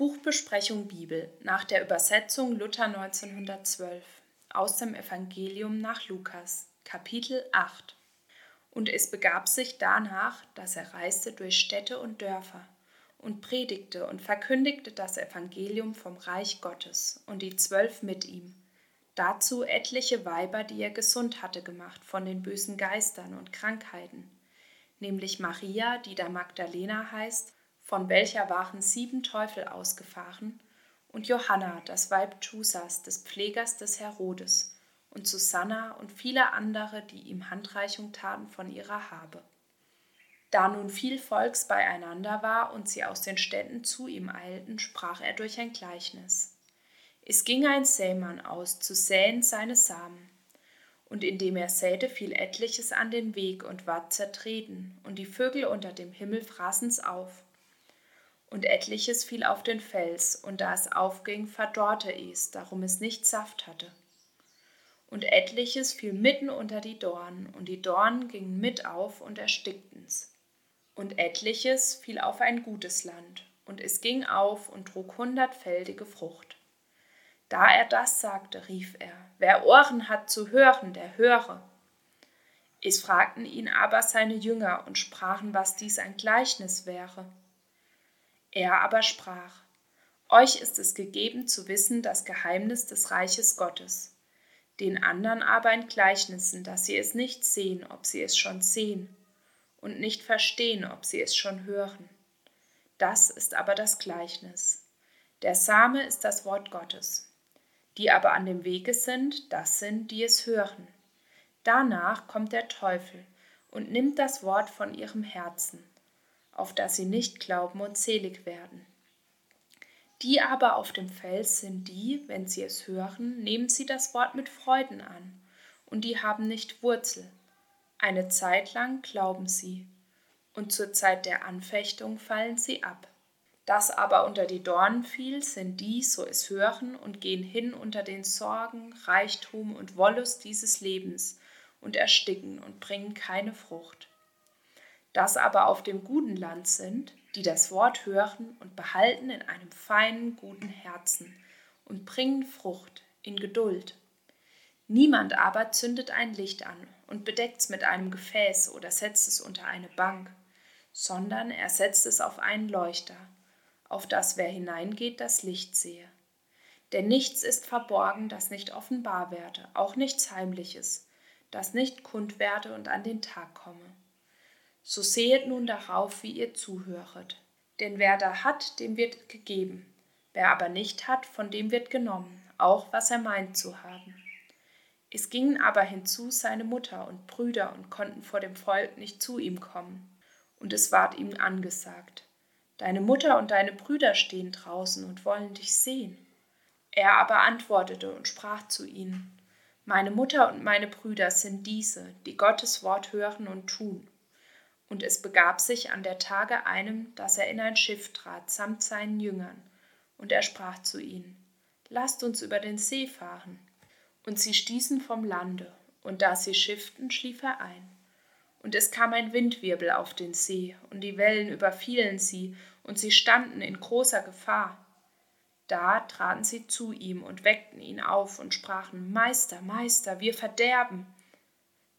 Buchbesprechung Bibel nach der Übersetzung Luther 1912 aus dem Evangelium nach Lukas, Kapitel 8. Und es begab sich danach, dass er reiste durch Städte und Dörfer und predigte und verkündigte das Evangelium vom Reich Gottes und die Zwölf mit ihm. Dazu etliche Weiber, die er gesund hatte gemacht von den bösen Geistern und Krankheiten, nämlich Maria, die da Magdalena heißt, von welcher waren sieben Teufel ausgefahren, und Johanna, das Weib Chusas, des Pflegers des Herodes, und Susanna und viele andere, die ihm Handreichung taten von ihrer Habe. Da nun viel Volks beieinander war und sie aus den Städten zu ihm eilten, sprach er durch ein Gleichnis. Es ging ein Sämann aus, zu säen seine Samen. Und indem er säte, fiel etliches an den Weg und ward zertreten, und die Vögel unter dem Himmel fraßen's auf und etliches fiel auf den Fels, und da es aufging, verdorrte es, darum es nicht Saft hatte. Und etliches fiel mitten unter die Dornen, und die Dornen gingen mit auf und erstickten's. Und etliches fiel auf ein gutes Land, und es ging auf und trug hundertfältige Frucht. Da er das sagte, rief er, wer Ohren hat zu hören, der höre. Es fragten ihn aber seine Jünger und sprachen, was dies ein Gleichnis wäre. Er aber sprach, Euch ist es gegeben zu wissen das Geheimnis des Reiches Gottes, den anderen aber in Gleichnissen, dass sie es nicht sehen, ob sie es schon sehen, und nicht verstehen, ob sie es schon hören. Das ist aber das Gleichnis. Der Same ist das Wort Gottes. Die aber an dem Wege sind, das sind, die es hören. Danach kommt der Teufel und nimmt das Wort von ihrem Herzen auf dass sie nicht glauben und selig werden. Die aber auf dem Fels sind die, wenn sie es hören, nehmen sie das Wort mit Freuden an, und die haben nicht Wurzel. Eine Zeit lang glauben sie, und zur Zeit der Anfechtung fallen sie ab. Das aber unter die Dornen fiel, sind die, so es hören und gehen hin unter den Sorgen, Reichtum und Wollust dieses Lebens und ersticken und bringen keine Frucht das aber auf dem guten Land sind, die das Wort hören und behalten in einem feinen, guten Herzen und bringen Frucht in Geduld. Niemand aber zündet ein Licht an und bedeckt's mit einem Gefäß oder setzt es unter eine Bank, sondern er setzt es auf einen Leuchter, auf das wer hineingeht, das Licht sehe. Denn nichts ist verborgen, das nicht offenbar werde, auch nichts Heimliches, das nicht kund werde und an den Tag komme. So sehet nun darauf, wie ihr zuhöret. Denn wer da hat, dem wird gegeben. Wer aber nicht hat, von dem wird genommen, auch was er meint zu haben. Es gingen aber hinzu seine Mutter und Brüder und konnten vor dem Volk nicht zu ihm kommen. Und es ward ihm angesagt, Deine Mutter und deine Brüder stehen draußen und wollen dich sehen. Er aber antwortete und sprach zu ihnen, Meine Mutter und meine Brüder sind diese, die Gottes Wort hören und tun. Und es begab sich an der Tage einem, dass er in ein Schiff trat, samt seinen Jüngern. Und er sprach zu ihnen, Lasst uns über den See fahren. Und sie stießen vom Lande, und da sie schifften, schlief er ein. Und es kam ein Windwirbel auf den See, und die Wellen überfielen sie, und sie standen in großer Gefahr. Da traten sie zu ihm und weckten ihn auf und sprachen, Meister, Meister, wir verderben.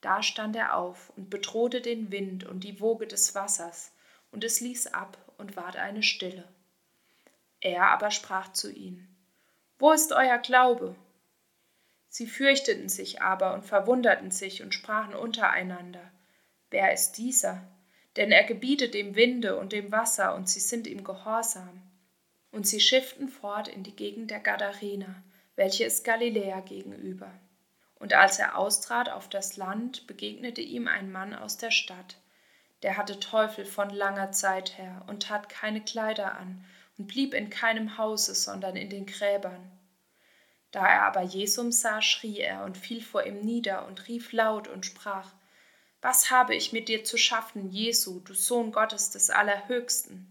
Da stand er auf und bedrohte den Wind und die Woge des Wassers, und es ließ ab und ward eine Stille. Er aber sprach zu ihnen, Wo ist euer Glaube? Sie fürchteten sich aber und verwunderten sich und sprachen untereinander, Wer ist dieser? Denn er gebietet dem Winde und dem Wasser, und sie sind ihm gehorsam. Und sie schifften fort in die Gegend der Gadarener, welche ist Galiläa gegenüber. Und als er austrat auf das Land, begegnete ihm ein Mann aus der Stadt. Der hatte Teufel von langer Zeit her und tat keine Kleider an und blieb in keinem Hause, sondern in den Gräbern. Da er aber Jesum sah, schrie er und fiel vor ihm nieder und rief laut und sprach, Was habe ich mit dir zu schaffen, Jesu, du Sohn Gottes des Allerhöchsten?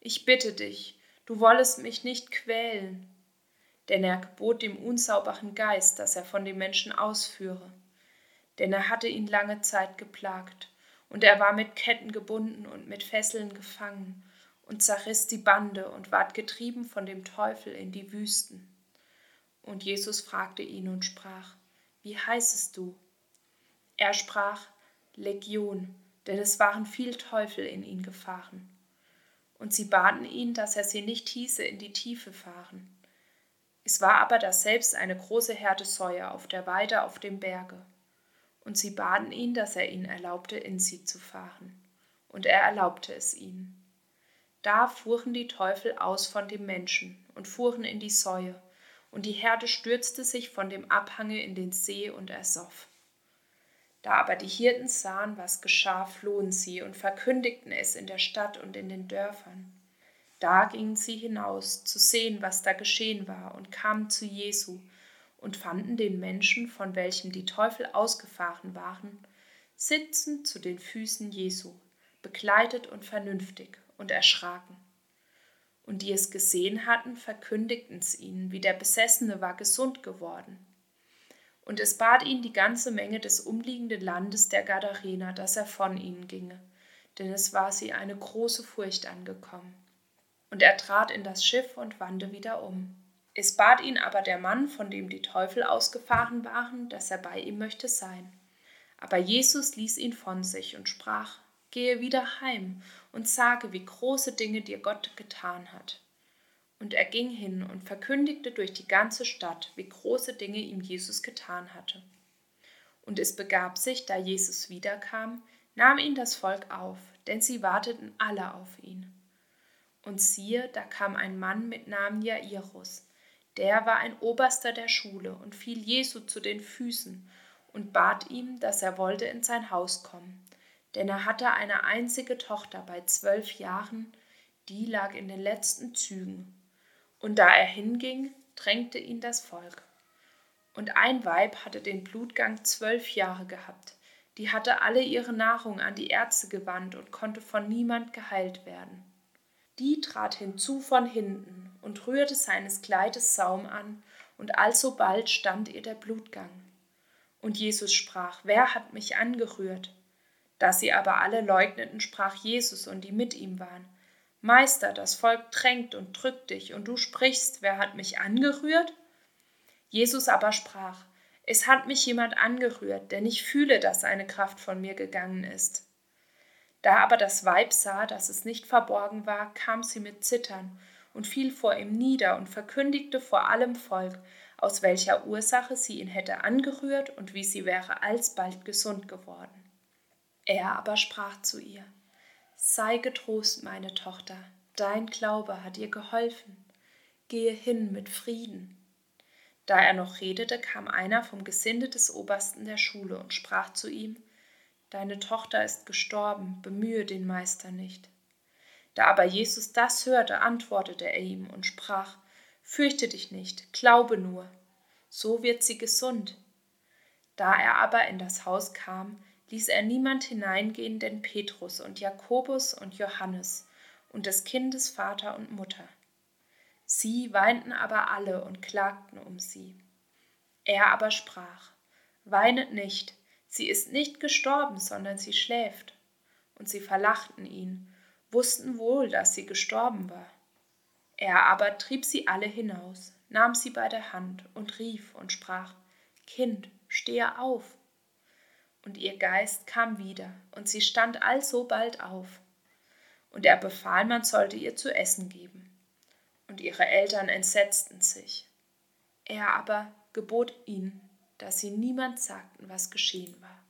Ich bitte dich, du wollest mich nicht quälen denn er gebot dem unsauberen Geist, dass er von dem Menschen ausführe. Denn er hatte ihn lange Zeit geplagt, und er war mit Ketten gebunden und mit Fesseln gefangen, und zerriss die Bande und ward getrieben von dem Teufel in die Wüsten. Und Jesus fragte ihn und sprach, Wie heißest du? Er sprach, Legion, denn es waren viel Teufel in ihn gefahren. Und sie baten ihn, dass er sie nicht hieße in die Tiefe fahren. Es war aber daselbst eine große Herde Säue auf der Weide auf dem Berge. Und sie baten ihn, dass er ihnen erlaubte, in sie zu fahren. Und er erlaubte es ihnen. Da fuhren die Teufel aus von dem Menschen und fuhren in die Säue, und die Herde stürzte sich von dem Abhange in den See und ersoff. Da aber die Hirten sahen, was geschah, flohen sie und verkündigten es in der Stadt und in den Dörfern. Da gingen sie hinaus, zu sehen, was da geschehen war, und kamen zu Jesu und fanden den Menschen, von welchem die Teufel ausgefahren waren, sitzend zu den Füßen Jesu, bekleidet und vernünftig, und erschraken. Und die es gesehen hatten, verkündigten es ihnen, wie der Besessene war gesund geworden. Und es bat ihn die ganze Menge des umliegenden Landes der Gadarener, dass er von ihnen ginge, denn es war sie eine große Furcht angekommen. Und er trat in das Schiff und wandte wieder um. Es bat ihn aber der Mann, von dem die Teufel ausgefahren waren, dass er bei ihm möchte sein. Aber Jesus ließ ihn von sich und sprach, Gehe wieder heim und sage, wie große Dinge dir Gott getan hat. Und er ging hin und verkündigte durch die ganze Stadt, wie große Dinge ihm Jesus getan hatte. Und es begab sich, da Jesus wiederkam, nahm ihn das Volk auf, denn sie warteten alle auf ihn. Und siehe, da kam ein Mann mit Namen Jairus, der war ein Oberster der Schule und fiel Jesu zu den Füßen und bat ihm, dass er wollte in sein Haus kommen, denn er hatte eine einzige Tochter bei zwölf Jahren, die lag in den letzten Zügen und da er hinging, drängte ihn das Volk. Und ein Weib hatte den Blutgang zwölf Jahre gehabt, die hatte alle ihre Nahrung an die Ärzte gewandt und konnte von niemand geheilt werden. Die trat hinzu von hinten und rührte seines Kleides Saum an, und alsobald stand ihr der Blutgang. Und Jesus sprach, Wer hat mich angerührt? Da sie aber alle leugneten, sprach Jesus und die mit ihm waren, Meister, das Volk drängt und drückt dich, und du sprichst, wer hat mich angerührt? Jesus aber sprach, es hat mich jemand angerührt, denn ich fühle, dass eine Kraft von mir gegangen ist. Da aber das Weib sah, dass es nicht verborgen war, kam sie mit Zittern und fiel vor ihm nieder und verkündigte vor allem Volk, aus welcher Ursache sie ihn hätte angerührt und wie sie wäre alsbald gesund geworden. Er aber sprach zu ihr, Sei getrost, meine Tochter, dein Glaube hat dir geholfen. Gehe hin mit Frieden. Da er noch redete, kam einer vom Gesinde des Obersten der Schule und sprach zu ihm, Deine Tochter ist gestorben, bemühe den Meister nicht. Da aber Jesus das hörte, antwortete er ihm und sprach, Fürchte dich nicht, glaube nur, so wird sie gesund. Da er aber in das Haus kam, ließ er niemand hineingehen, denn Petrus und Jakobus und Johannes und des Kindes Vater und Mutter. Sie weinten aber alle und klagten um sie. Er aber sprach, Weinet nicht, sie ist nicht gestorben, sondern sie schläft. Und sie verlachten ihn, wussten wohl, dass sie gestorben war. Er aber trieb sie alle hinaus, nahm sie bei der Hand und rief und sprach, Kind, stehe auf und ihr Geist kam wieder, und sie stand alsobald auf. Und er befahl, man sollte ihr zu essen geben. Und ihre Eltern entsetzten sich. Er aber gebot ihnen, dass sie niemand sagten, was geschehen war.